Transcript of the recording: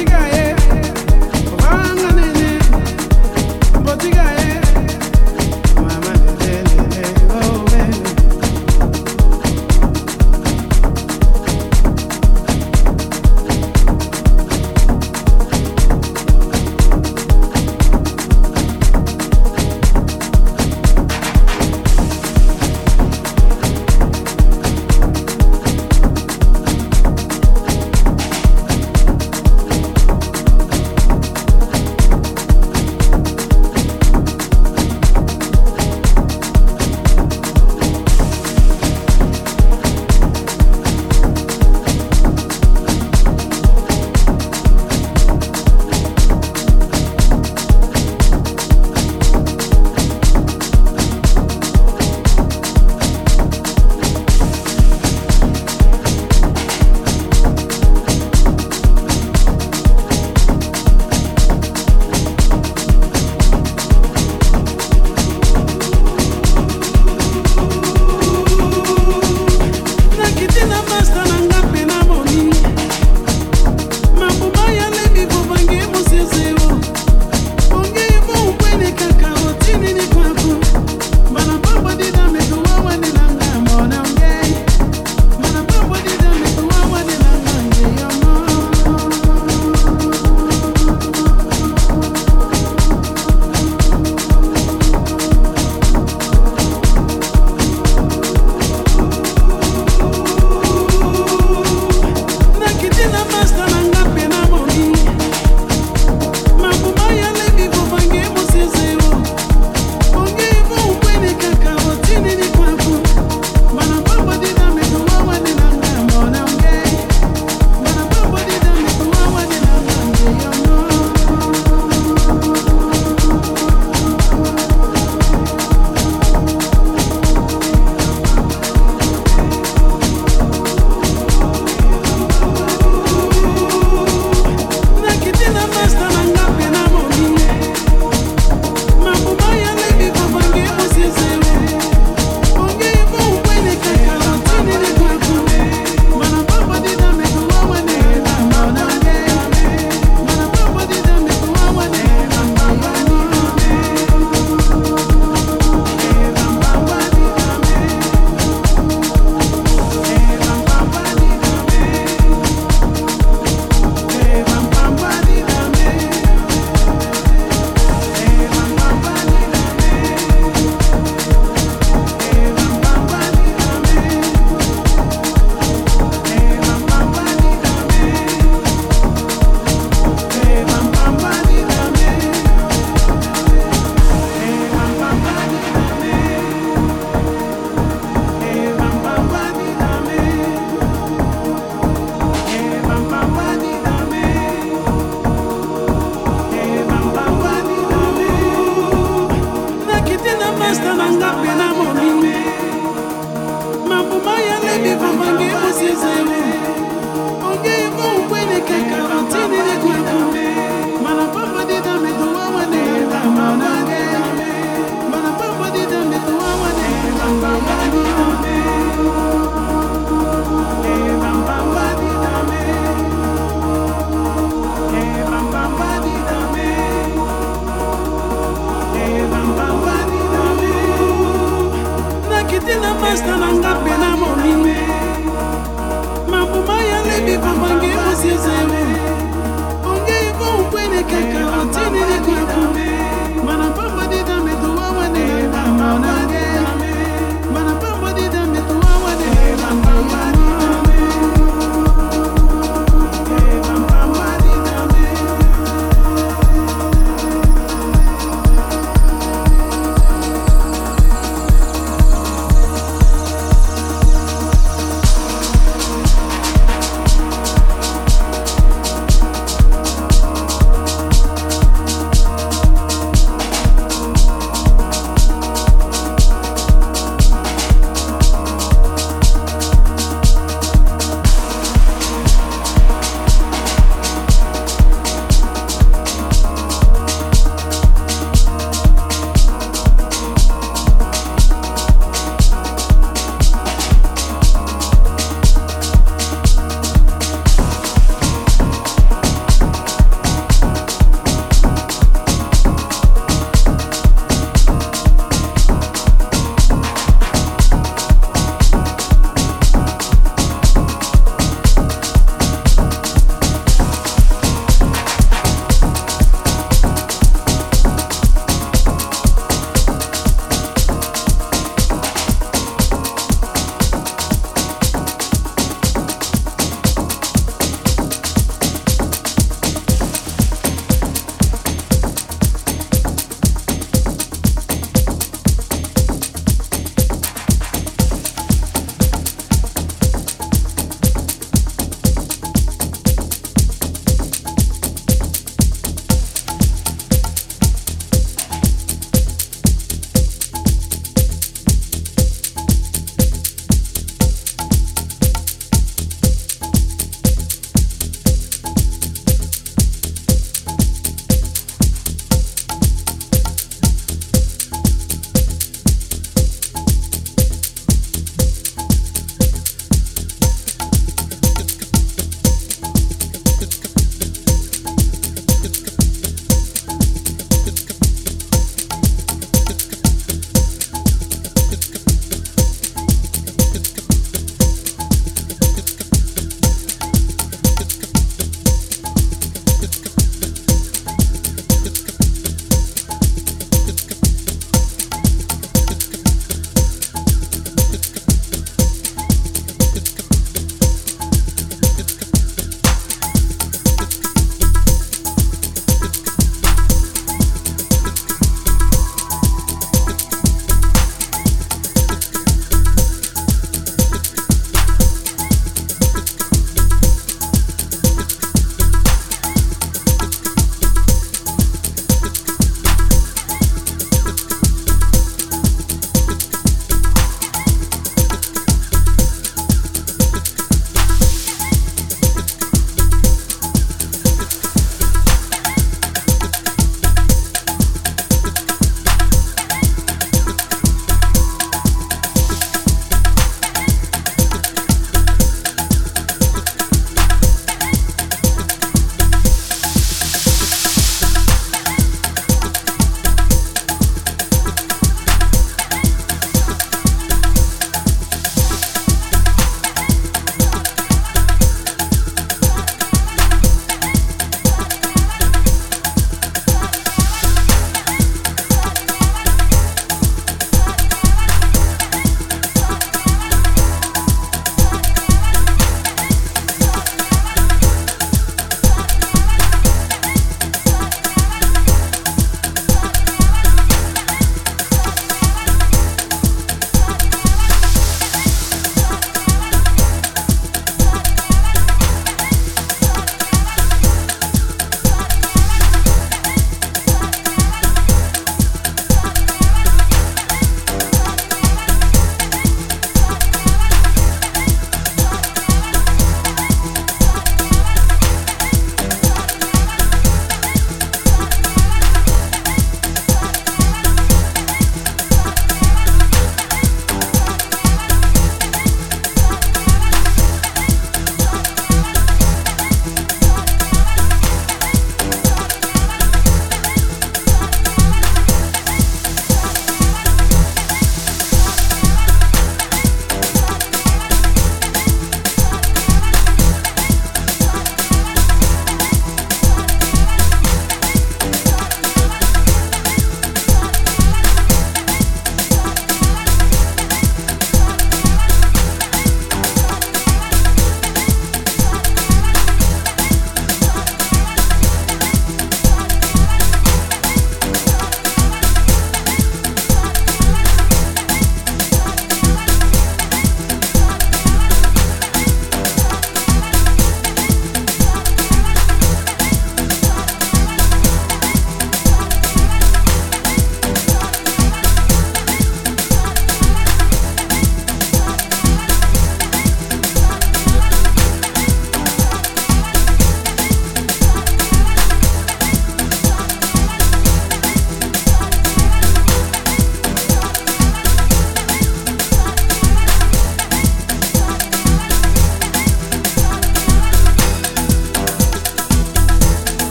Siga aí.